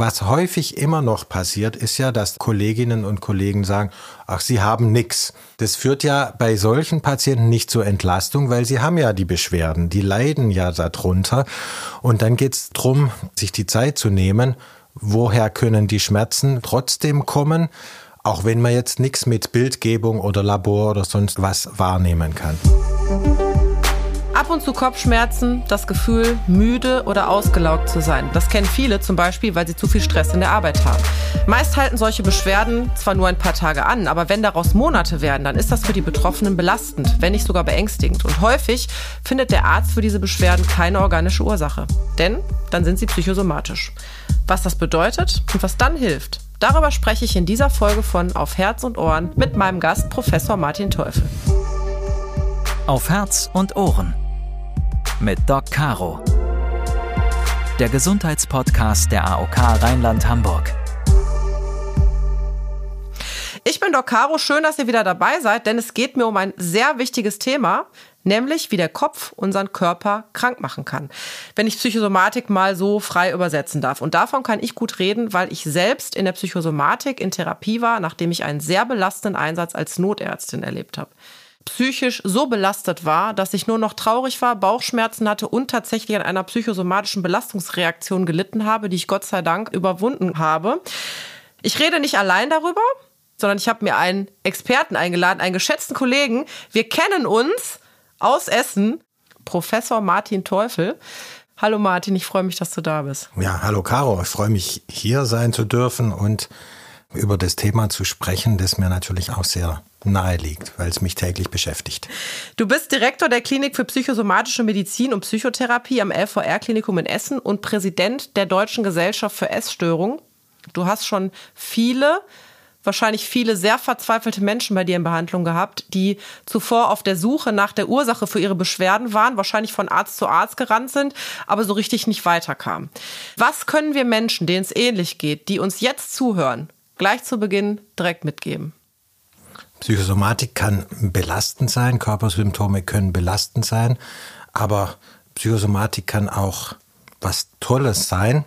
Was häufig immer noch passiert, ist ja, dass Kolleginnen und Kollegen sagen, ach, sie haben nichts. Das führt ja bei solchen Patienten nicht zur Entlastung, weil sie haben ja die Beschwerden, die leiden ja darunter. Und dann geht es darum, sich die Zeit zu nehmen, woher können die Schmerzen trotzdem kommen, auch wenn man jetzt nichts mit Bildgebung oder Labor oder sonst was wahrnehmen kann. Ab und zu Kopfschmerzen, das Gefühl, müde oder ausgelaugt zu sein. Das kennen viele zum Beispiel, weil sie zu viel Stress in der Arbeit haben. Meist halten solche Beschwerden zwar nur ein paar Tage an, aber wenn daraus Monate werden, dann ist das für die Betroffenen belastend, wenn nicht sogar beängstigend. Und häufig findet der Arzt für diese Beschwerden keine organische Ursache. Denn dann sind sie psychosomatisch. Was das bedeutet und was dann hilft, darüber spreche ich in dieser Folge von Auf Herz und Ohren mit meinem Gast Professor Martin Teufel. Auf Herz und Ohren mit Doc Caro. Der Gesundheitspodcast der AOK Rheinland-Hamburg. Ich bin Doc Caro, schön, dass ihr wieder dabei seid, denn es geht mir um ein sehr wichtiges Thema, nämlich wie der Kopf unseren Körper krank machen kann. Wenn ich Psychosomatik mal so frei übersetzen darf. Und davon kann ich gut reden, weil ich selbst in der Psychosomatik in Therapie war, nachdem ich einen sehr belastenden Einsatz als Notärztin erlebt habe psychisch so belastet war, dass ich nur noch traurig war, Bauchschmerzen hatte und tatsächlich an einer psychosomatischen Belastungsreaktion gelitten habe, die ich Gott sei Dank überwunden habe. Ich rede nicht allein darüber, sondern ich habe mir einen Experten eingeladen, einen geschätzten Kollegen. Wir kennen uns aus Essen, Professor Martin Teufel. Hallo Martin, ich freue mich, dass du da bist. Ja, hallo Caro, ich freue mich hier sein zu dürfen und über das Thema zu sprechen, das mir natürlich auch sehr nahe weil es mich täglich beschäftigt. Du bist Direktor der Klinik für psychosomatische Medizin und Psychotherapie am LVR-Klinikum in Essen und Präsident der Deutschen Gesellschaft für Essstörungen. Du hast schon viele, wahrscheinlich viele sehr verzweifelte Menschen bei dir in Behandlung gehabt, die zuvor auf der Suche nach der Ursache für ihre Beschwerden waren, wahrscheinlich von Arzt zu Arzt gerannt sind, aber so richtig nicht weiterkamen. Was können wir Menschen, denen es ähnlich geht, die uns jetzt zuhören, gleich zu Beginn direkt mitgeben? Psychosomatik kann belastend sein, Körpersymptome können belastend sein, aber Psychosomatik kann auch was Tolles sein.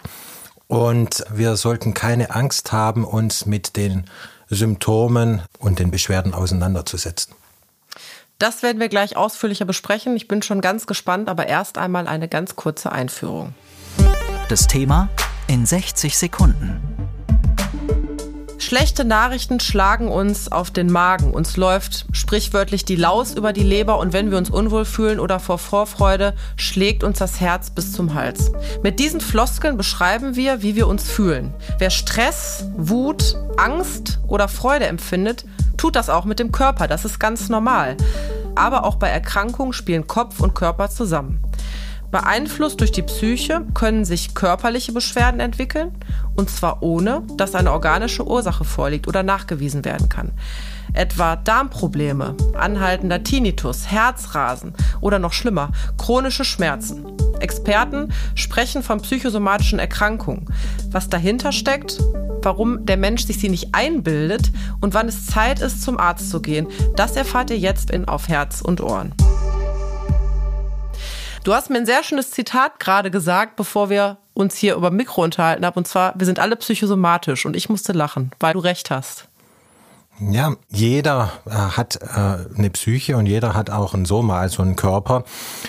Und wir sollten keine Angst haben, uns mit den Symptomen und den Beschwerden auseinanderzusetzen. Das werden wir gleich ausführlicher besprechen. Ich bin schon ganz gespannt, aber erst einmal eine ganz kurze Einführung. Das Thema in 60 Sekunden. Schlechte Nachrichten schlagen uns auf den Magen. Uns läuft sprichwörtlich die Laus über die Leber und wenn wir uns unwohl fühlen oder vor Vorfreude, schlägt uns das Herz bis zum Hals. Mit diesen Floskeln beschreiben wir, wie wir uns fühlen. Wer Stress, Wut, Angst oder Freude empfindet, tut das auch mit dem Körper. Das ist ganz normal. Aber auch bei Erkrankungen spielen Kopf und Körper zusammen. Beeinflusst durch die Psyche können sich körperliche Beschwerden entwickeln, und zwar ohne, dass eine organische Ursache vorliegt oder nachgewiesen werden kann. Etwa Darmprobleme, anhaltender Tinnitus, Herzrasen oder noch schlimmer, chronische Schmerzen. Experten sprechen von psychosomatischen Erkrankungen. Was dahinter steckt, warum der Mensch sich sie nicht einbildet und wann es Zeit ist, zum Arzt zu gehen, das erfahrt ihr jetzt in Auf Herz und Ohren. Du hast mir ein sehr schönes Zitat gerade gesagt, bevor wir uns hier über Mikro unterhalten haben. Und zwar, wir sind alle psychosomatisch. Und ich musste lachen, weil du recht hast. Ja, jeder äh, hat äh, eine Psyche und jeder hat auch ein Soma, also einen Körper.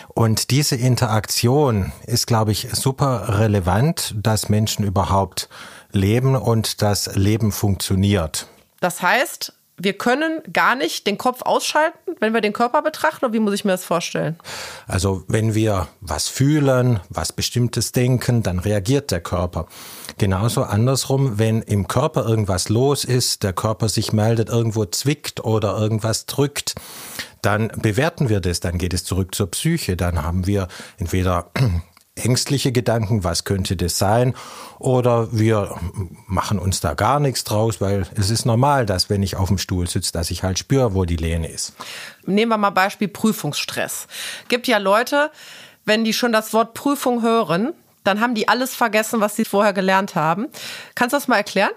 Und diese Interaktion ist, glaube ich, super relevant, dass Menschen überhaupt leben und das Leben funktioniert. Das heißt, wir können gar nicht den Kopf ausschalten, wenn wir den Körper betrachten? Oder wie muss ich mir das vorstellen? Also wenn wir was fühlen, was Bestimmtes denken, dann reagiert der Körper. Genauso andersrum, wenn im Körper irgendwas los ist, der Körper sich meldet, irgendwo zwickt oder irgendwas drückt, dann bewerten wir das, dann geht es zurück zur Psyche, dann haben wir entweder ängstliche Gedanken, was könnte das sein? Oder wir machen uns da gar nichts draus, weil es ist normal, dass wenn ich auf dem Stuhl sitze, dass ich halt spüre, wo die Lehne ist. Nehmen wir mal Beispiel Prüfungsstress. Gibt ja Leute, wenn die schon das Wort Prüfung hören, dann haben die alles vergessen, was sie vorher gelernt haben. Kannst du das mal erklären?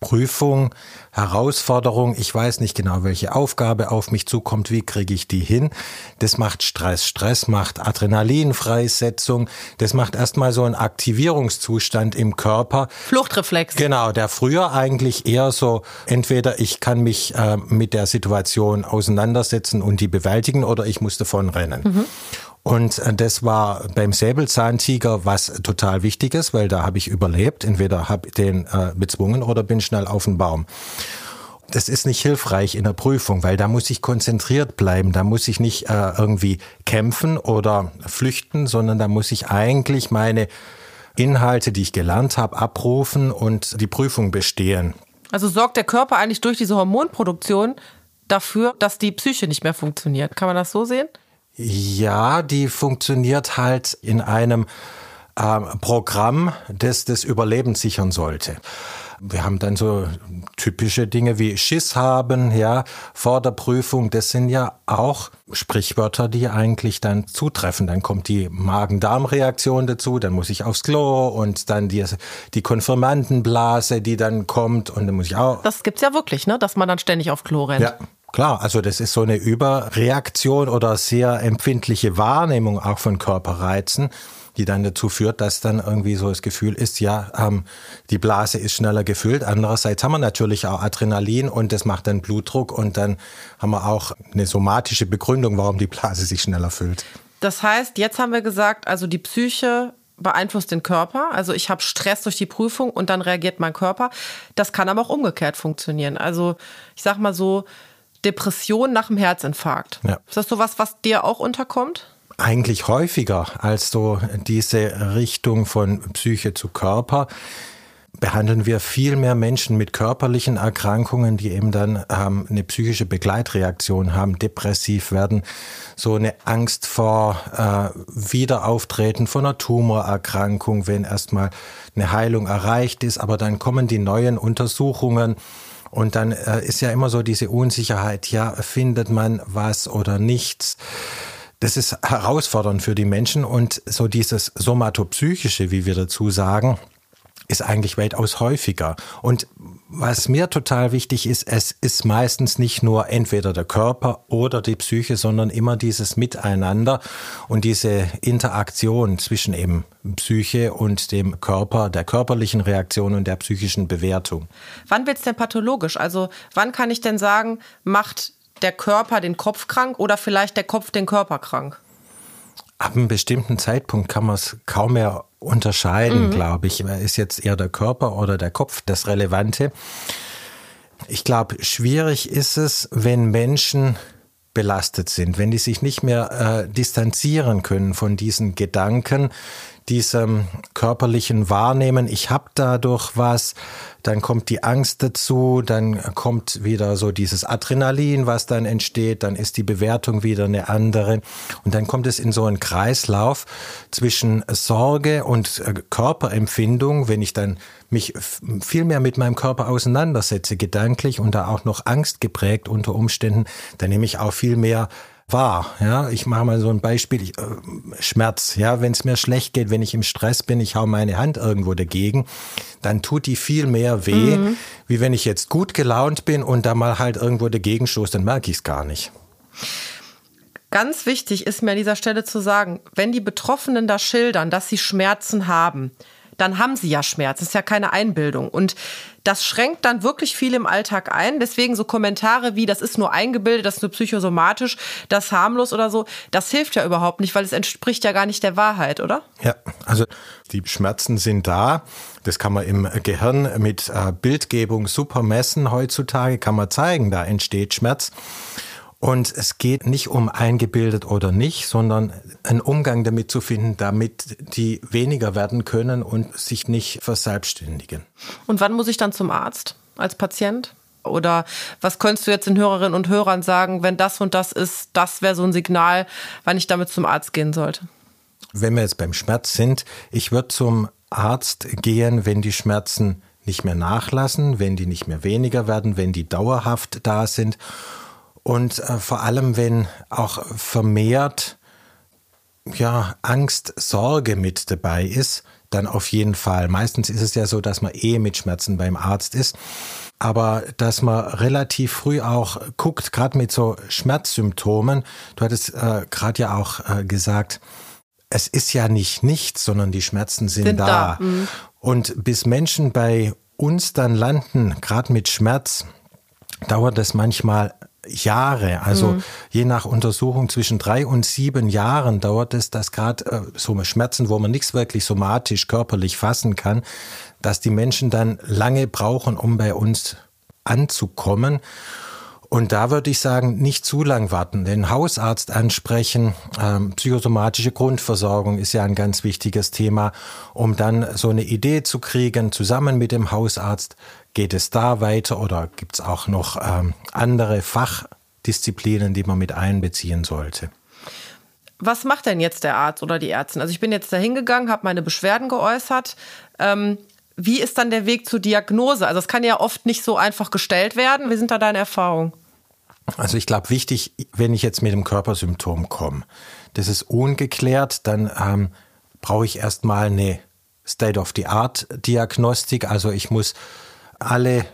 Prüfung, Herausforderung, ich weiß nicht genau, welche Aufgabe auf mich zukommt, wie kriege ich die hin. Das macht Stress. Stress macht Adrenalinfreisetzung. Das macht erstmal so einen Aktivierungszustand im Körper. Fluchtreflex. Genau, der früher eigentlich eher so, entweder ich kann mich äh, mit der Situation auseinandersetzen und die bewältigen oder ich muss davon rennen. Mhm. Und äh, das war beim Säbelzahntiger was total Wichtiges, weil da habe ich überlebt. Entweder habe den äh, bezwungen oder bin schnell auf den Baum. Das ist nicht hilfreich in der Prüfung, weil da muss ich konzentriert bleiben. Da muss ich nicht äh, irgendwie kämpfen oder flüchten, sondern da muss ich eigentlich meine Inhalte, die ich gelernt habe, abrufen und die Prüfung bestehen. Also sorgt der Körper eigentlich durch diese Hormonproduktion dafür, dass die Psyche nicht mehr funktioniert. Kann man das so sehen? Ja, die funktioniert halt in einem äh, Programm, das das Überleben sichern sollte. Wir haben dann so typische Dinge wie Schiss haben, ja, vor der Prüfung. Das sind ja auch Sprichwörter, die eigentlich dann zutreffen. Dann kommt die Magen-Darm-Reaktion dazu, dann muss ich aufs Klo und dann die, die Konfirmandenblase, die dann kommt und dann muss ich auch. Das gibt's ja wirklich, ne, dass man dann ständig auf Klo rennt. Ja. Klar, also das ist so eine Überreaktion oder sehr empfindliche Wahrnehmung auch von Körperreizen, die dann dazu führt, dass dann irgendwie so das Gefühl ist, ja, ähm, die Blase ist schneller gefüllt. Andererseits haben wir natürlich auch Adrenalin und das macht dann Blutdruck und dann haben wir auch eine somatische Begründung, warum die Blase sich schneller füllt. Das heißt, jetzt haben wir gesagt, also die Psyche beeinflusst den Körper. Also ich habe Stress durch die Prüfung und dann reagiert mein Körper. Das kann aber auch umgekehrt funktionieren. Also ich sag mal so, Depression nach dem Herzinfarkt. Ja. Ist das so was, was dir auch unterkommt? Eigentlich häufiger als so diese Richtung von Psyche zu Körper behandeln wir viel mehr Menschen mit körperlichen Erkrankungen, die eben dann ähm, eine psychische Begleitreaktion haben, depressiv werden, so eine Angst vor äh, Wiederauftreten von einer Tumorerkrankung, wenn erstmal eine Heilung erreicht ist, aber dann kommen die neuen Untersuchungen und dann äh, ist ja immer so diese Unsicherheit, ja, findet man was oder nichts. Das ist herausfordernd für die Menschen und so dieses somatopsychische, wie wir dazu sagen, ist eigentlich weitaus häufiger. Und was mir total wichtig ist, es ist meistens nicht nur entweder der Körper oder die Psyche, sondern immer dieses Miteinander und diese Interaktion zwischen eben Psyche und dem Körper, der körperlichen Reaktion und der psychischen Bewertung. Wann wird es denn pathologisch? Also wann kann ich denn sagen, macht der Körper den Kopf krank oder vielleicht der Kopf den Körper krank? Ab einem bestimmten Zeitpunkt kann man es kaum mehr unterscheiden, mhm. glaube ich. Ist jetzt eher der Körper oder der Kopf das Relevante? Ich glaube, schwierig ist es, wenn Menschen belastet sind, wenn die sich nicht mehr äh, distanzieren können von diesen Gedanken, diesem körperlichen Wahrnehmen, ich habe dadurch was, dann kommt die Angst dazu, dann kommt wieder so dieses Adrenalin, was dann entsteht, dann ist die Bewertung wieder eine andere. Und dann kommt es in so einen Kreislauf zwischen Sorge und äh, Körperempfindung, wenn ich dann mich viel mehr mit meinem Körper auseinandersetze, gedanklich und da auch noch Angst geprägt unter Umständen, dann nehme ich auch viel mehr wahr. Ja, ich mache mal so ein Beispiel. Ich, äh, Schmerz. Ja, wenn es mir schlecht geht, wenn ich im Stress bin, ich hau meine Hand irgendwo dagegen, dann tut die viel mehr weh, mhm. wie wenn ich jetzt gut gelaunt bin und da mal halt irgendwo dagegen stoße, dann merke ich es gar nicht. Ganz wichtig ist mir an dieser Stelle zu sagen, wenn die Betroffenen da schildern, dass sie Schmerzen haben, dann haben sie ja Schmerz. Das ist ja keine Einbildung. Und das schränkt dann wirklich viel im Alltag ein. Deswegen so Kommentare wie, das ist nur eingebildet, das ist nur psychosomatisch, das harmlos oder so, das hilft ja überhaupt nicht, weil es entspricht ja gar nicht der Wahrheit, oder? Ja, also die Schmerzen sind da. Das kann man im Gehirn mit äh, Bildgebung super messen heutzutage, kann man zeigen, da entsteht Schmerz. Und es geht nicht um eingebildet oder nicht, sondern einen Umgang damit zu finden, damit die weniger werden können und sich nicht verselbstständigen. Und wann muss ich dann zum Arzt als Patient? Oder was könntest du jetzt den Hörerinnen und Hörern sagen, wenn das und das ist, das wäre so ein Signal, wann ich damit zum Arzt gehen sollte? Wenn wir jetzt beim Schmerz sind, ich würde zum Arzt gehen, wenn die Schmerzen nicht mehr nachlassen, wenn die nicht mehr weniger werden, wenn die dauerhaft da sind und äh, vor allem, wenn auch vermehrt ja, Angst, Sorge mit dabei ist, dann auf jeden Fall. Meistens ist es ja so, dass man eh mit Schmerzen beim Arzt ist. Aber dass man relativ früh auch guckt, gerade mit so Schmerzsymptomen, du hattest äh, gerade ja auch äh, gesagt, es ist ja nicht nichts, sondern die Schmerzen sind, sind da. da. Mhm. Und bis Menschen bei uns dann landen, gerade mit Schmerz, dauert es manchmal Jahre, also mhm. je nach Untersuchung zwischen drei und sieben Jahren dauert es, dass gerade äh, so Schmerzen, wo man nichts wirklich somatisch körperlich fassen kann, dass die Menschen dann lange brauchen, um bei uns anzukommen. Und da würde ich sagen, nicht zu lang warten, den Hausarzt ansprechen. Ähm, psychosomatische Grundversorgung ist ja ein ganz wichtiges Thema, um dann so eine Idee zu kriegen, zusammen mit dem Hausarzt, geht es da weiter oder gibt es auch noch ähm, andere Fachdisziplinen, die man mit einbeziehen sollte? Was macht denn jetzt der Arzt oder die Ärztin? Also ich bin jetzt da hingegangen, habe meine Beschwerden geäußert. Ähm, wie ist dann der Weg zur Diagnose? Also es kann ja oft nicht so einfach gestellt werden. Wie sind da deine Erfahrungen? Also ich glaube, wichtig, wenn ich jetzt mit dem Körpersymptom komme, das ist ungeklärt, dann ähm, brauche ich erstmal eine State-of-the-Art-Diagnostik. Also ich muss alle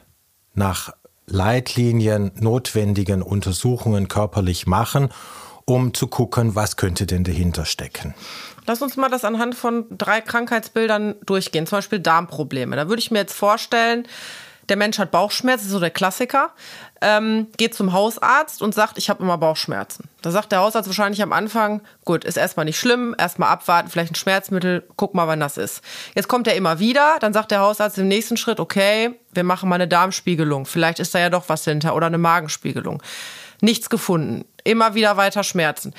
nach Leitlinien notwendigen Untersuchungen körperlich machen, um zu gucken, was könnte denn dahinter stecken. Lass uns mal das anhand von drei Krankheitsbildern durchgehen, zum Beispiel Darmprobleme. Da würde ich mir jetzt vorstellen, der Mensch hat Bauchschmerzen, so der Klassiker, ähm, geht zum Hausarzt und sagt, ich habe immer Bauchschmerzen. Da sagt der Hausarzt wahrscheinlich am Anfang, gut, ist erstmal nicht schlimm, erstmal abwarten, vielleicht ein Schmerzmittel, guck mal, wann das ist. Jetzt kommt er immer wieder, dann sagt der Hausarzt im nächsten Schritt, okay, wir machen mal eine Darmspiegelung, vielleicht ist da ja doch was hinter oder eine Magenspiegelung. Nichts gefunden, immer wieder weiter Schmerzen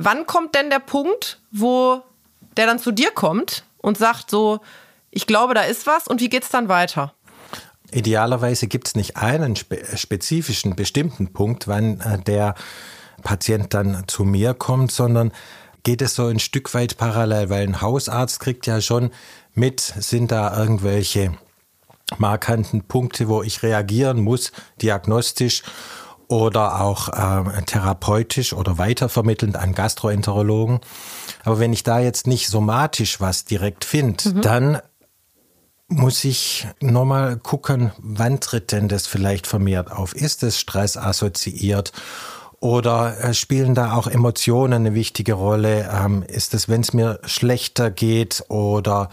wann kommt denn der Punkt, wo der dann zu dir kommt und sagt so, ich glaube, da ist was und wie geht es dann weiter? Idealerweise gibt es nicht einen spe spezifischen, bestimmten Punkt, wann äh, der Patient dann zu mir kommt, sondern geht es so ein Stück weit parallel, weil ein Hausarzt kriegt ja schon mit, sind da irgendwelche markanten Punkte, wo ich reagieren muss, diagnostisch oder auch äh, therapeutisch oder weitervermittelnd an Gastroenterologen. Aber wenn ich da jetzt nicht somatisch was direkt finde, mhm. dann muss ich nochmal gucken, wann tritt denn das vielleicht vermehrt auf? Ist es stressassoziiert? Oder äh, spielen da auch Emotionen eine wichtige Rolle? Ähm, ist es, wenn es mir schlechter geht? Oder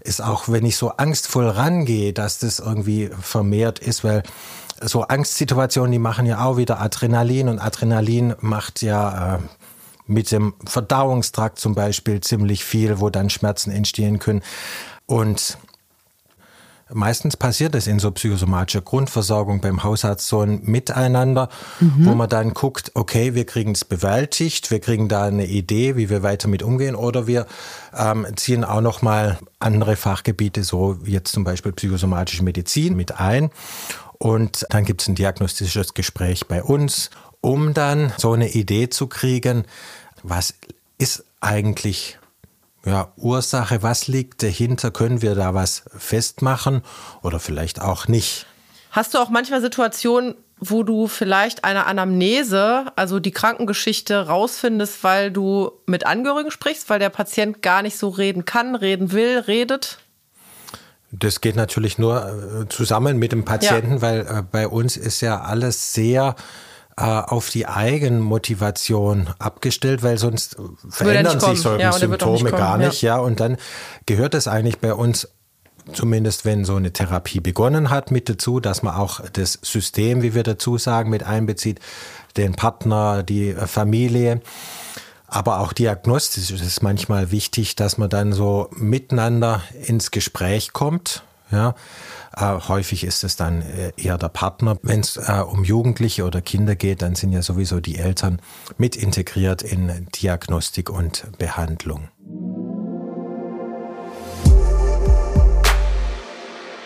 ist auch, wenn ich so angstvoll rangehe, dass das irgendwie vermehrt ist? Weil so Angstsituationen, die machen ja auch wieder Adrenalin und Adrenalin macht ja äh, mit dem Verdauungstrakt zum Beispiel ziemlich viel, wo dann Schmerzen entstehen können. Und Meistens passiert es in so psychosomatischer Grundversorgung beim Hausarzt so ein Miteinander, mhm. wo man dann guckt, okay, wir kriegen es bewältigt, wir kriegen da eine Idee, wie wir weiter mit umgehen, oder wir ähm, ziehen auch noch mal andere Fachgebiete, so jetzt zum Beispiel psychosomatische Medizin, mit ein und dann gibt es ein diagnostisches Gespräch bei uns, um dann so eine Idee zu kriegen, was ist eigentlich ja, Ursache, was liegt dahinter, können wir da was festmachen oder vielleicht auch nicht. Hast du auch manchmal Situationen, wo du vielleicht eine Anamnese, also die Krankengeschichte rausfindest, weil du mit Angehörigen sprichst, weil der Patient gar nicht so reden kann, reden will, redet? Das geht natürlich nur äh, zusammen mit dem Patienten, ja. weil äh, bei uns ist ja alles sehr äh, auf die Eigenmotivation abgestellt, weil sonst verändern sich solche ja, Symptome nicht gar nicht. Ja. ja, und dann gehört es eigentlich bei uns zumindest wenn so eine Therapie begonnen hat, mit dazu, dass man auch das System, wie wir dazu sagen, mit einbezieht, den Partner, die Familie. Aber auch diagnostisch ist es manchmal wichtig, dass man dann so miteinander ins Gespräch kommt. Ja, äh, häufig ist es dann äh, eher der Partner. Wenn es äh, um Jugendliche oder Kinder geht, dann sind ja sowieso die Eltern mit integriert in Diagnostik und Behandlung.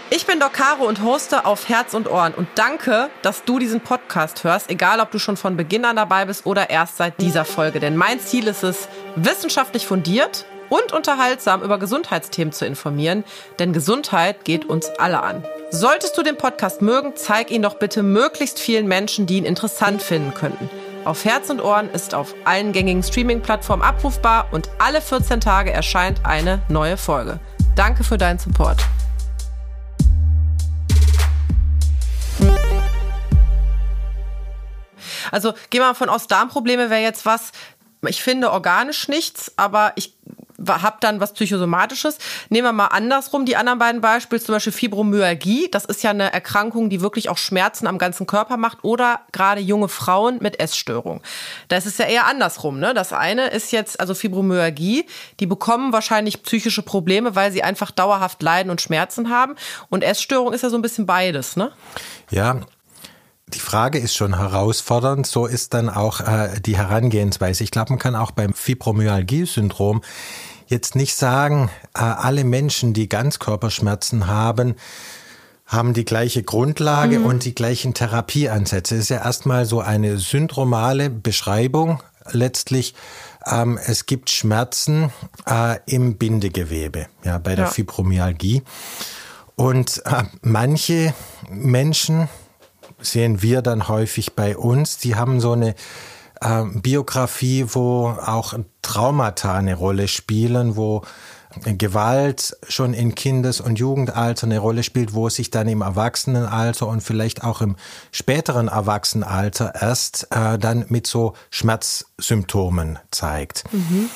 Ich bin Doc Caro und hoste auf Herz und Ohren und danke, dass du diesen Podcast hörst, egal ob du schon von Beginn an dabei bist oder erst seit dieser Folge. Denn mein Ziel ist es, wissenschaftlich fundiert und unterhaltsam über Gesundheitsthemen zu informieren, denn Gesundheit geht uns alle an. Solltest du den Podcast mögen, zeig ihn doch bitte möglichst vielen Menschen, die ihn interessant finden könnten. Auf Herz und Ohren ist auf allen gängigen Streaming-Plattformen abrufbar und alle 14 Tage erscheint eine neue Folge. Danke für deinen Support. Also geh mal von aus, Darmprobleme wäre jetzt was, ich finde organisch nichts, aber ich habe dann was Psychosomatisches. Nehmen wir mal andersrum die anderen beiden Beispiele, zum Beispiel Fibromyalgie. Das ist ja eine Erkrankung, die wirklich auch Schmerzen am ganzen Körper macht oder gerade junge Frauen mit Essstörung. Da ist ja eher andersrum. Ne? Das eine ist jetzt, also Fibromyalgie, die bekommen wahrscheinlich psychische Probleme, weil sie einfach dauerhaft leiden und Schmerzen haben. Und Essstörung ist ja so ein bisschen beides. Ne? Ja, die Frage ist schon herausfordernd, so ist dann auch äh, die Herangehensweise. Ich glaube, man kann auch beim Fibromyalgie-Syndrom jetzt nicht sagen, äh, alle Menschen, die Ganzkörperschmerzen haben, haben die gleiche Grundlage mhm. und die gleichen Therapieansätze. Es ist ja erstmal so eine syndromale Beschreibung letztlich. Ähm, es gibt Schmerzen äh, im Bindegewebe, ja, bei der ja. Fibromyalgie. Und äh, manche Menschen, sehen wir dann häufig bei uns. Die haben so eine äh, Biografie, wo auch Traumata eine Rolle spielen, wo Gewalt schon in Kindes- und Jugendalter eine Rolle spielt, wo es sich dann im Erwachsenenalter und vielleicht auch im späteren Erwachsenenalter erst äh, dann mit so Schmerzsymptomen zeigt. Mhm.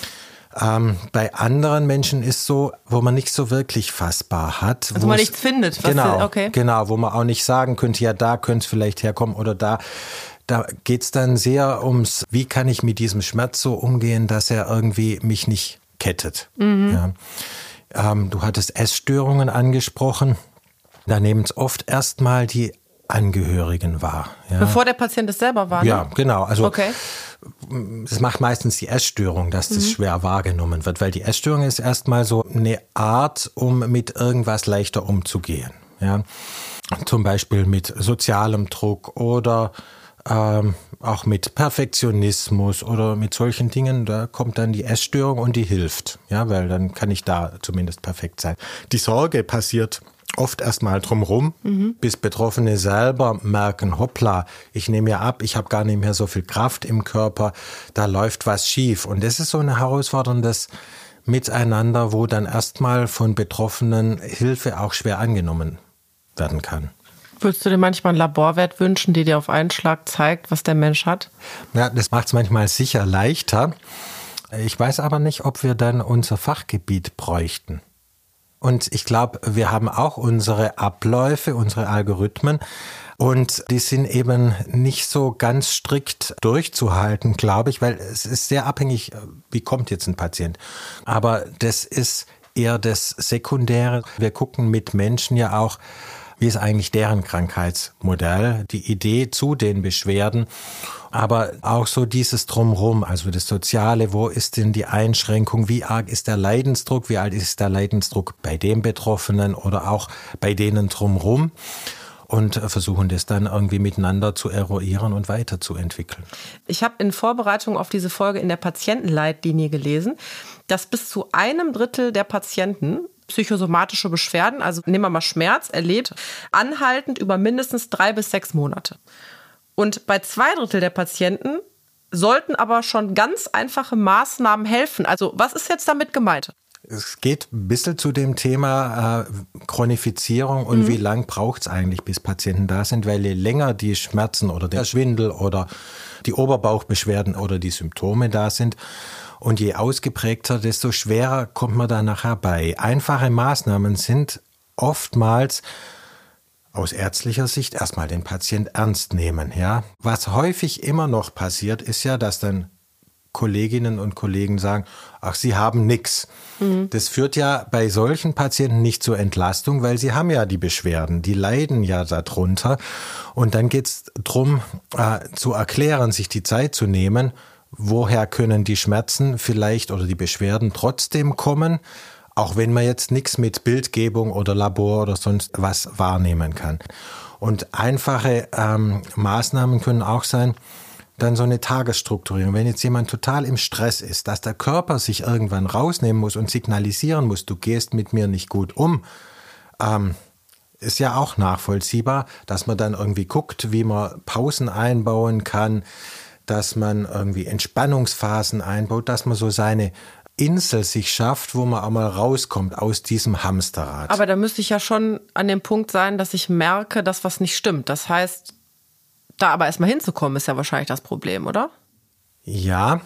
Ähm, bei anderen Menschen ist so, wo man nicht so wirklich fassbar hat. Also wo man nichts findet. genau, okay. genau, wo man auch nicht sagen könnte, ja, da könnte es vielleicht herkommen oder da. Da geht es dann sehr ums, wie kann ich mit diesem Schmerz so umgehen, dass er irgendwie mich nicht kettet. Mhm. Ja. Ähm, du hattest Essstörungen angesprochen. Da nehmen es oft erstmal die Angehörigen wahr. Ja. Bevor der Patient es selber war? Ne? Ja, genau. Also okay es macht meistens die Essstörung, dass das mhm. schwer wahrgenommen wird, weil die Essstörung ist erstmal so eine Art, um mit irgendwas leichter umzugehen. Ja? Zum Beispiel mit sozialem Druck oder ähm, auch mit Perfektionismus oder mit solchen Dingen, da kommt dann die Essstörung und die hilft, ja, weil dann kann ich da zumindest perfekt sein. Die Sorge passiert oft erstmal drumherum, mhm. bis Betroffene selber merken, hoppla, ich nehme ja ab, ich habe gar nicht mehr so viel Kraft im Körper, da läuft was schief. Und das ist so ein herausforderndes Miteinander, wo dann erstmal von Betroffenen Hilfe auch schwer angenommen werden kann. Würdest du dir manchmal einen Laborwert wünschen, der dir auf einen Schlag zeigt, was der Mensch hat? Ja, das macht es manchmal sicher leichter. Ich weiß aber nicht, ob wir dann unser Fachgebiet bräuchten. Und ich glaube, wir haben auch unsere Abläufe, unsere Algorithmen. Und die sind eben nicht so ganz strikt durchzuhalten, glaube ich, weil es ist sehr abhängig, wie kommt jetzt ein Patient. Aber das ist eher das Sekundäre. Wir gucken mit Menschen ja auch, wie ist eigentlich deren Krankheitsmodell, die Idee zu den Beschwerden, aber auch so dieses Drumherum, also das Soziale, wo ist denn die Einschränkung, wie arg ist der Leidensdruck, wie alt ist der Leidensdruck bei dem Betroffenen oder auch bei denen drumherum? Und versuchen das dann irgendwie miteinander zu eruieren und weiterzuentwickeln. Ich habe in Vorbereitung auf diese Folge in der Patientenleitlinie gelesen, dass bis zu einem Drittel der Patienten psychosomatische Beschwerden, also nehmen wir mal Schmerz, erlebt, anhaltend über mindestens drei bis sechs Monate. Und bei zwei Drittel der Patienten sollten aber schon ganz einfache Maßnahmen helfen. Also was ist jetzt damit gemeint? Es geht ein bisschen zu dem Thema äh, Chronifizierung und mhm. wie lang braucht es eigentlich, bis Patienten da sind, weil je länger die Schmerzen oder der Schwindel oder die Oberbauchbeschwerden oder die Symptome da sind, und je ausgeprägter, desto schwerer kommt man da nachher bei. Einfache Maßnahmen sind oftmals aus ärztlicher Sicht erstmal den Patient ernst nehmen, ja. Was häufig immer noch passiert, ist ja, dass dann Kolleginnen und Kollegen sagen, ach, sie haben nichts. Mhm. Das führt ja bei solchen Patienten nicht zur Entlastung, weil sie haben ja die Beschwerden, die leiden ja darunter. Und dann geht es darum, äh, zu erklären, sich die Zeit zu nehmen woher können die Schmerzen vielleicht oder die Beschwerden trotzdem kommen, auch wenn man jetzt nichts mit Bildgebung oder Labor oder sonst was wahrnehmen kann. Und einfache ähm, Maßnahmen können auch sein, dann so eine Tagesstrukturierung. Wenn jetzt jemand total im Stress ist, dass der Körper sich irgendwann rausnehmen muss und signalisieren muss, du gehst mit mir nicht gut um, ähm, ist ja auch nachvollziehbar, dass man dann irgendwie guckt, wie man Pausen einbauen kann, dass man irgendwie Entspannungsphasen einbaut, dass man so seine Insel sich schafft, wo man auch mal rauskommt aus diesem Hamsterrad. Aber da müsste ich ja schon an dem Punkt sein, dass ich merke, dass was nicht stimmt. Das heißt, da aber erstmal hinzukommen, ist ja wahrscheinlich das Problem, oder? Ja,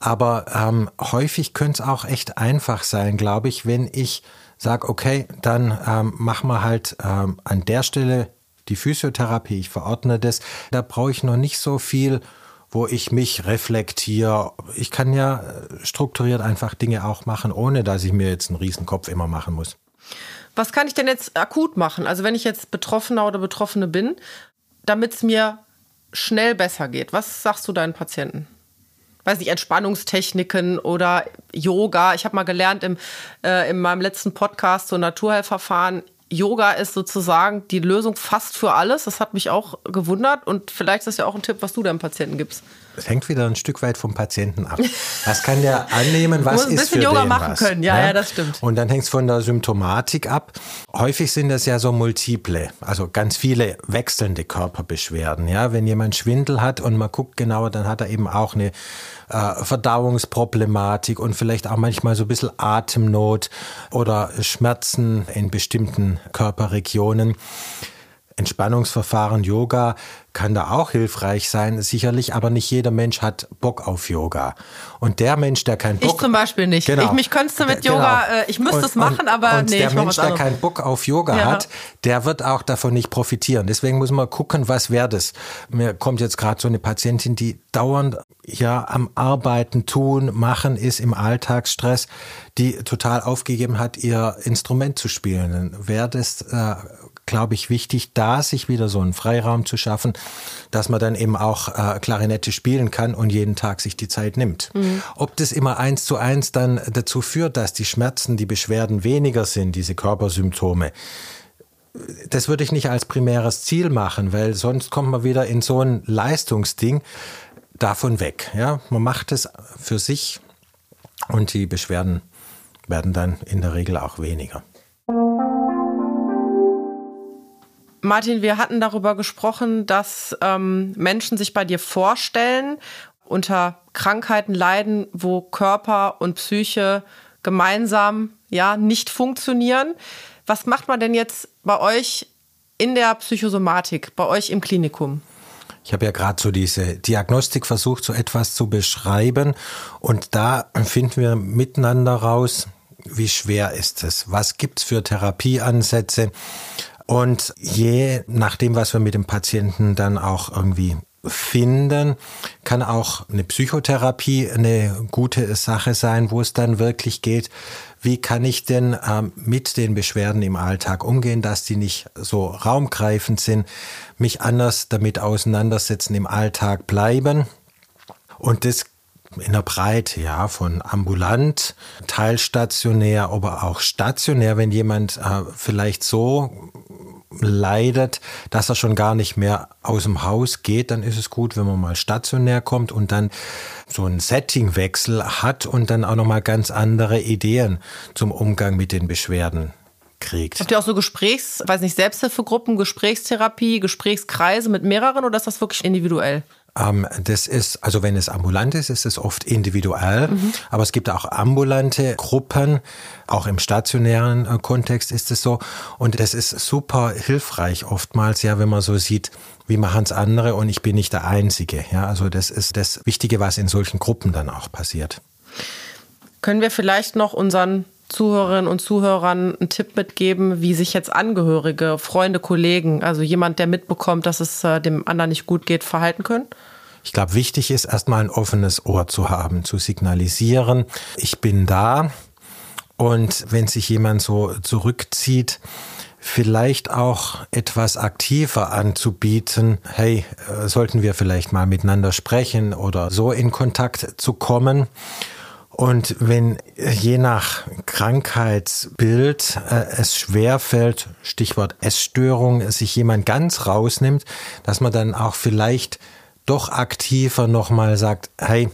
aber ähm, häufig könnte es auch echt einfach sein, glaube ich, wenn ich sage, okay, dann ähm, machen wir halt ähm, an der Stelle die Physiotherapie, ich verordne das. Da brauche ich noch nicht so viel, wo ich mich reflektiere. Ich kann ja äh, strukturiert einfach Dinge auch machen, ohne dass ich mir jetzt einen Riesenkopf immer machen muss. Was kann ich denn jetzt akut machen? Also wenn ich jetzt Betroffener oder Betroffene bin, damit es mir schnell besser geht. Was sagst du deinen Patienten? weiß nicht, Entspannungstechniken oder Yoga. Ich habe mal gelernt im, äh, in meinem letzten Podcast so Naturheilverfahren. Yoga ist sozusagen die Lösung fast für alles. Das hat mich auch gewundert und vielleicht ist das ja auch ein Tipp, was du deinem Patienten gibst. Es hängt wieder ein Stück weit vom Patienten ab. Was kann der annehmen, was ist für Yoga den machen was, können. Ja, ja, ja, das stimmt. Und dann hängt es von der Symptomatik ab. Häufig sind das ja so multiple, also ganz viele wechselnde Körperbeschwerden. Ja, wenn jemand Schwindel hat und man guckt genauer, dann hat er eben auch eine äh, Verdauungsproblematik und vielleicht auch manchmal so ein bisschen Atemnot oder Schmerzen in bestimmten Körperregionen. Entspannungsverfahren, Yoga kann da auch hilfreich sein, sicherlich, aber nicht jeder Mensch hat Bock auf Yoga. Und der Mensch, der keinen Bock... Ich zum Beispiel nicht. Genau, ich mich könntest mit Yoga, genau. äh, ich müsste es machen, aber und nee, der Mensch, der keinen Bock auf Yoga ja. hat, der wird auch davon nicht profitieren. Deswegen muss man gucken, was wäre das. Mir kommt jetzt gerade so eine Patientin, die dauernd ja am Arbeiten, tun, machen ist im Alltagsstress, die total aufgegeben hat, ihr Instrument zu spielen. Wäre das... Äh, glaube ich, wichtig, da sich wieder so einen Freiraum zu schaffen, dass man dann eben auch äh, Klarinette spielen kann und jeden Tag sich die Zeit nimmt. Mhm. Ob das immer eins zu eins dann dazu führt, dass die Schmerzen, die Beschwerden weniger sind, diese Körpersymptome, das würde ich nicht als primäres Ziel machen, weil sonst kommt man wieder in so ein Leistungsding davon weg. Ja, man macht es für sich und die Beschwerden werden dann in der Regel auch weniger. Martin, wir hatten darüber gesprochen, dass ähm, Menschen sich bei dir vorstellen, unter Krankheiten leiden, wo Körper und Psyche gemeinsam ja nicht funktionieren. Was macht man denn jetzt bei euch in der Psychosomatik, bei euch im Klinikum? Ich habe ja gerade so diese Diagnostik versucht, so etwas zu beschreiben. Und da finden wir miteinander raus, wie schwer ist es? Was gibt's für Therapieansätze? Und je nachdem, was wir mit dem Patienten dann auch irgendwie finden, kann auch eine Psychotherapie eine gute Sache sein, wo es dann wirklich geht, wie kann ich denn ähm, mit den Beschwerden im Alltag umgehen, dass die nicht so raumgreifend sind, mich anders damit auseinandersetzen, im Alltag bleiben. Und das in der Breite, ja, von ambulant, teilstationär, aber auch stationär, wenn jemand äh, vielleicht so leidet, dass er schon gar nicht mehr aus dem Haus geht, dann ist es gut, wenn man mal stationär kommt und dann so einen Settingwechsel hat und dann auch noch mal ganz andere Ideen zum Umgang mit den Beschwerden kriegt. Habt ihr auch so Gesprächs, weiß nicht, Selbsthilfegruppen, Gesprächstherapie, Gesprächskreise mit mehreren oder ist das wirklich individuell? Ähm, das ist, also wenn es ambulant ist, ist es oft individuell, mhm. aber es gibt auch ambulante Gruppen, auch im stationären äh, Kontext ist es so. Und das ist super hilfreich oftmals, ja, wenn man so sieht, wie machen es andere und ich bin nicht der Einzige. Ja, also das ist das Wichtige, was in solchen Gruppen dann auch passiert. Können wir vielleicht noch unseren Zuhörerinnen und Zuhörern einen Tipp mitgeben, wie sich jetzt Angehörige, Freunde, Kollegen, also jemand, der mitbekommt, dass es äh, dem anderen nicht gut geht, verhalten können? Ich glaube, wichtig ist erstmal ein offenes Ohr zu haben, zu signalisieren, ich bin da. Und wenn sich jemand so zurückzieht, vielleicht auch etwas aktiver anzubieten. Hey, äh, sollten wir vielleicht mal miteinander sprechen oder so in Kontakt zu kommen. Und wenn je nach Krankheitsbild äh, es schwerfällt, Stichwort Essstörung, sich jemand ganz rausnimmt, dass man dann auch vielleicht doch aktiver nochmal sagt, hey,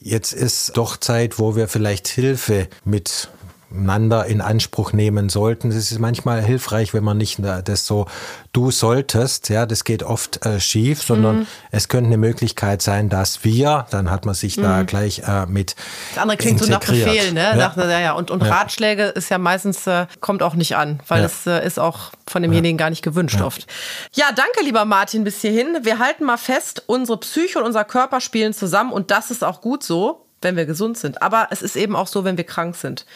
jetzt ist doch Zeit, wo wir vielleicht Hilfe mit einander in Anspruch nehmen sollten. Es ist manchmal hilfreich, wenn man nicht das so du solltest, ja, das geht oft äh, schief, sondern mhm. es könnte eine Möglichkeit sein, dass wir, dann hat man sich mhm. da gleich äh, mit Das andere klingt integriert. so nach Befehl, ne? Ja. Nach, ja, ja. Und, und ja. Ratschläge ist ja meistens, äh, kommt auch nicht an, weil ja. es äh, ist auch von demjenigen gar nicht gewünscht oft. Ja, danke, lieber Martin, bis hierhin. Wir halten mal fest, unsere Psyche und unser Körper spielen zusammen und das ist auch gut so wenn wir gesund sind. Aber es ist eben auch so, wenn wir krank sind.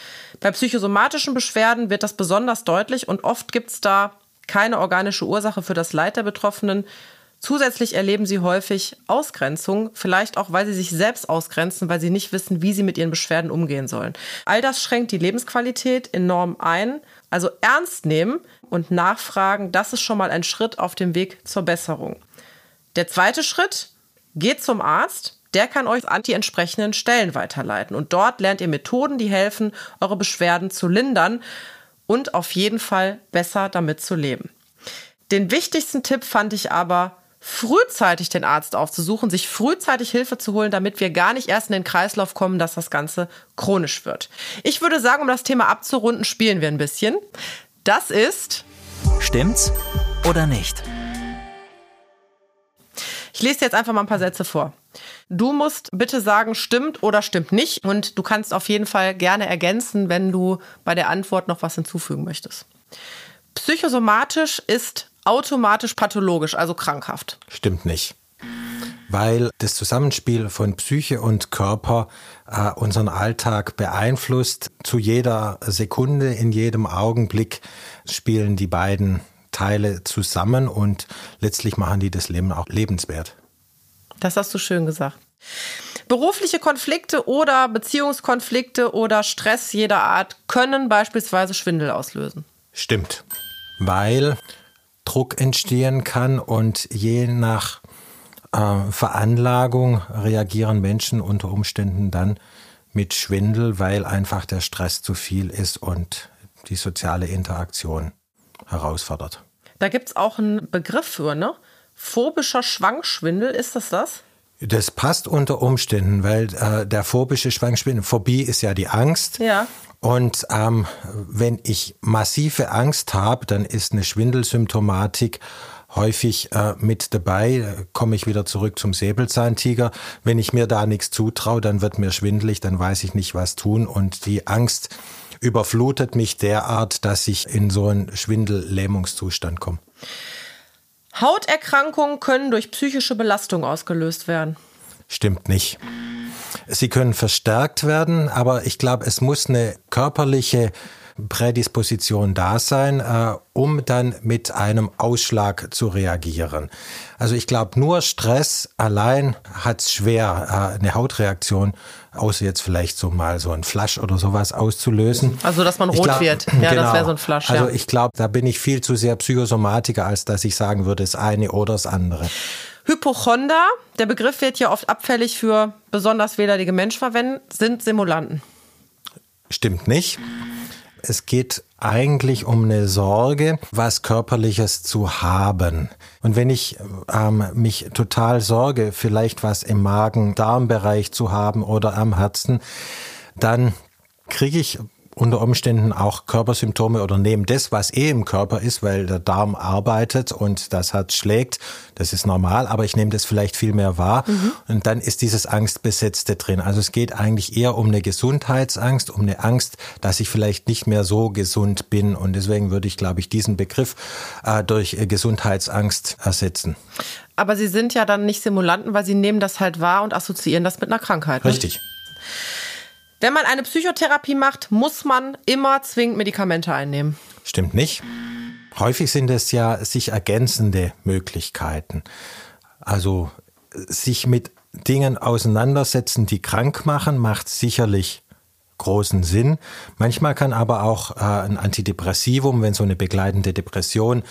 Bei psychosomatischen Beschwerden wird das besonders deutlich und oft gibt es da keine organische Ursache für das Leid der Betroffenen. Zusätzlich erleben sie häufig Ausgrenzung, vielleicht auch, weil sie sich selbst ausgrenzen, weil sie nicht wissen, wie sie mit ihren Beschwerden umgehen sollen. All das schränkt die Lebensqualität enorm ein. Also ernst nehmen und nachfragen, das ist schon mal ein Schritt auf dem Weg zur Besserung. Der zweite Schritt, geht zum Arzt, der kann euch an die entsprechenden Stellen weiterleiten. Und dort lernt ihr Methoden, die helfen, eure Beschwerden zu lindern und auf jeden Fall besser damit zu leben. Den wichtigsten Tipp fand ich aber, frühzeitig den Arzt aufzusuchen, sich frühzeitig Hilfe zu holen, damit wir gar nicht erst in den Kreislauf kommen, dass das Ganze chronisch wird. Ich würde sagen, um das Thema abzurunden, spielen wir ein bisschen. Das ist. Stimmt's oder nicht? Ich lese dir jetzt einfach mal ein paar Sätze vor. Du musst bitte sagen, stimmt oder stimmt nicht. Und du kannst auf jeden Fall gerne ergänzen, wenn du bei der Antwort noch was hinzufügen möchtest. Psychosomatisch ist automatisch pathologisch, also krankhaft. Stimmt nicht. Weil das Zusammenspiel von Psyche und Körper äh, unseren Alltag beeinflusst. Zu jeder Sekunde, in jedem Augenblick spielen die beiden Teile zusammen und letztlich machen die das Leben auch lebenswert. Das hast du schön gesagt. Berufliche Konflikte oder Beziehungskonflikte oder Stress jeder Art können beispielsweise Schwindel auslösen. Stimmt, weil Druck entstehen kann und je nach äh, Veranlagung reagieren Menschen unter Umständen dann mit Schwindel, weil einfach der Stress zu viel ist und die soziale Interaktion herausfordert. Da gibt es auch einen Begriff für, ne? Phobischer Schwangschwindel, ist das das? Das passt unter Umständen, weil äh, der phobische Schwangschwindel, Phobie ist ja die Angst. Ja. Und ähm, wenn ich massive Angst habe, dann ist eine Schwindelsymptomatik häufig äh, mit dabei. Komme ich wieder zurück zum Säbelzahntiger. Wenn ich mir da nichts zutraue, dann wird mir schwindelig, dann weiß ich nicht, was tun. Und die Angst überflutet mich derart, dass ich in so einen Schwindellähmungszustand komme. Hauterkrankungen können durch psychische Belastung ausgelöst werden. Stimmt nicht. Sie können verstärkt werden, aber ich glaube, es muss eine körperliche Prädisposition da sein, äh, um dann mit einem Ausschlag zu reagieren. Also ich glaube, nur Stress allein hat es schwer, äh, eine Hautreaktion, außer jetzt vielleicht so mal so ein Flasch oder sowas auszulösen. Also dass man rot glaub, wird. Ja, genau. das wäre so ein Flasch. Also ich glaube, da bin ich viel zu sehr Psychosomatiker, als dass ich sagen würde, das eine oder das andere. Hypochonder, der Begriff wird ja oft abfällig für besonders wehleidige Menschen verwendet, sind Simulanten. Stimmt nicht. Es geht eigentlich um eine Sorge, was körperliches zu haben. Und wenn ich ähm, mich total sorge, vielleicht was im Magen-Darm-Bereich zu haben oder am Herzen, dann kriege ich unter Umständen auch Körpersymptome oder nehmen das, was eh im Körper ist, weil der Darm arbeitet und das Herz schlägt. Das ist normal, aber ich nehme das vielleicht viel mehr wahr. Mhm. Und dann ist dieses Angstbesetzte drin. Also es geht eigentlich eher um eine Gesundheitsangst, um eine Angst, dass ich vielleicht nicht mehr so gesund bin. Und deswegen würde ich, glaube ich, diesen Begriff äh, durch äh, Gesundheitsangst ersetzen. Aber Sie sind ja dann nicht Simulanten, weil Sie nehmen das halt wahr und assoziieren das mit einer Krankheit. Ne? Wenn man eine Psychotherapie macht, muss man immer zwingend Medikamente einnehmen. Stimmt nicht. Häufig sind es ja sich ergänzende Möglichkeiten. Also sich mit Dingen auseinandersetzen, die krank machen, macht sicherlich großen Sinn. Manchmal kann aber auch äh, ein Antidepressivum, wenn so eine begleitende Depression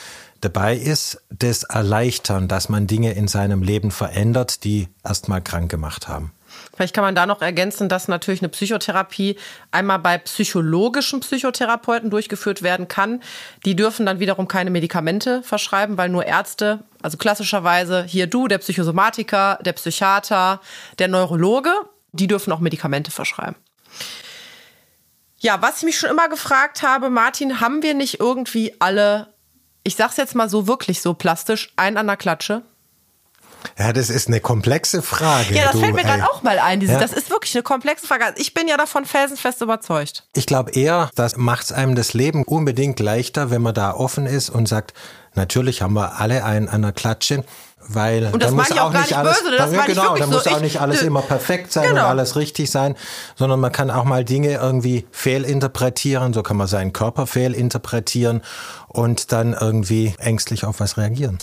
dabei ist, das erleichtern, dass man Dinge in seinem Leben verändert, die erstmal krank gemacht haben. Vielleicht kann man da noch ergänzen, dass natürlich eine Psychotherapie einmal bei psychologischen Psychotherapeuten durchgeführt werden kann. Die dürfen dann wiederum keine Medikamente verschreiben, weil nur Ärzte, also klassischerweise hier du, der Psychosomatiker, der Psychiater, der Neurologe, die dürfen auch Medikamente verschreiben. Ja, was ich mich schon immer gefragt habe, Martin, haben wir nicht irgendwie alle, ich sag's jetzt mal so wirklich so plastisch, einen an der Klatsche? Ja, das ist eine komplexe Frage. Ja, das du, fällt mir gerade auch mal ein. Diese, Ja. Das ist wirklich eine komplexe Frage. Also Ich bin ja davon felsenfest überzeugt. Ich glaube eher, das macht einem das Leben unbedingt leichter, wenn man da offen ist und sagt, natürlich haben wir alle einen an der Klatsche. Weil Und das dann muss auch nicht alles, böse, das dann, genau, dann so. muss auch Ich- nicht alles immer perfekt sein genau. und alles richtig sein, sondern man kann auch mal Dinge irgendwie fehlinterpretieren, so kann man seinen Körper fehlinterpretieren und dann irgendwie ängstlich auf was reagieren.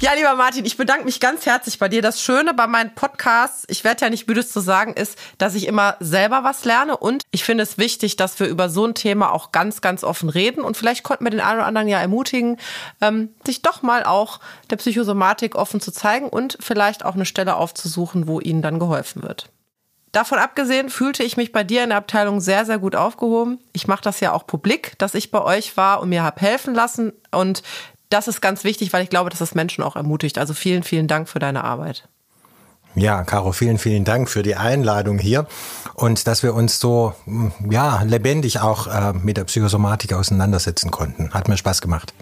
Ja, lieber Martin, ich bedanke mich ganz herzlich bei dir. Das Schöne bei meinen Podcasts, ich werde ja nicht müde zu sagen, ist, dass ich immer selber was lerne und ich finde es wichtig, dass wir über so ein Thema auch ganz, ganz offen reden und vielleicht konnten wir den einen oder anderen ja ermutigen, ähm, sich doch mal auch der Psychosomatik offen zu zeigen und vielleicht auch eine Stelle aufzusuchen, wo ihnen dann geholfen wird. Davon abgesehen fühlte ich mich bei dir in der Abteilung sehr, sehr gut aufgehoben. Ich mache das ja auch publik, dass ich bei euch war und mir habe helfen lassen. Und das ist ganz wichtig, weil ich glaube, dass das Menschen auch ermutigt. Also vielen, vielen Dank für deine Arbeit. Ja, Caro, vielen, vielen Dank für die Einladung hier und dass wir uns so mm, ja, lebendig auch äh, mit der Psychosomatik auseinandersetzen konnten. Hat mir Spaß gemacht.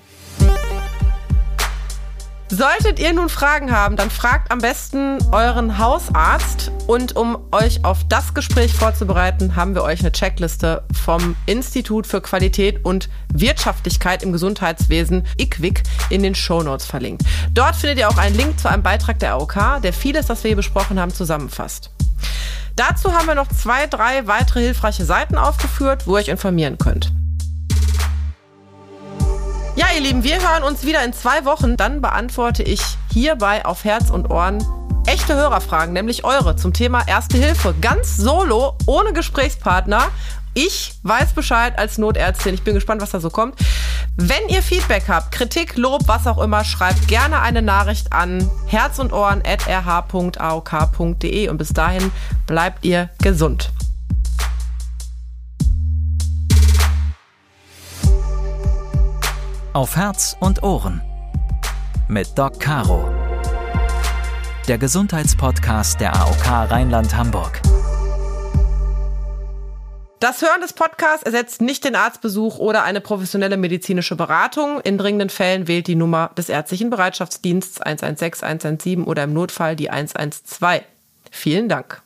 Solltet ihr nun Fragen haben, dann fragt am besten euren Hausarzt. Und um euch auf das Gespräch vorzubereiten, haben wir euch eine Checkliste vom Institut für Qualität und Wirtschaftlichkeit im Gesundheitswesen, IQWIC, in den Shownotes verlinkt. Dort findet ihr auch einen Link zu einem Beitrag der AOK, der vieles, was wir hier besprochen haben, zusammenfasst. Dazu haben wir noch zwei, drei weitere hilfreiche Seiten aufgeführt, wo ihr euch informieren könnt. Ihr Lieben, wir hören uns wieder in zwei Wochen. Dann beantworte ich hierbei auf Herz und Ohren echte Hörerfragen, nämlich eure zum Thema Erste Hilfe. Ganz solo, ohne Gesprächspartner. Ich weiß Bescheid als Notärztin. Ich bin gespannt, was da so kommt. Wenn ihr Feedback habt, Kritik, Lob, was auch immer, schreibt gerne eine Nachricht an herz und Ohren at rh.aok.de und bis dahin bleibt ihr gesund. Auf Herz und Ohren. Mit Doc Caro. Der Gesundheitspodcast der AOK Rheinland-Hamburg. Das Hören des Podcasts ersetzt nicht den Arztbesuch oder eine professionelle medizinische Beratung. In dringenden Fällen wählt die Nummer des ärztlichen Bereitschaftsdienstes 116 117 oder im Notfall die 112. Vielen Dank.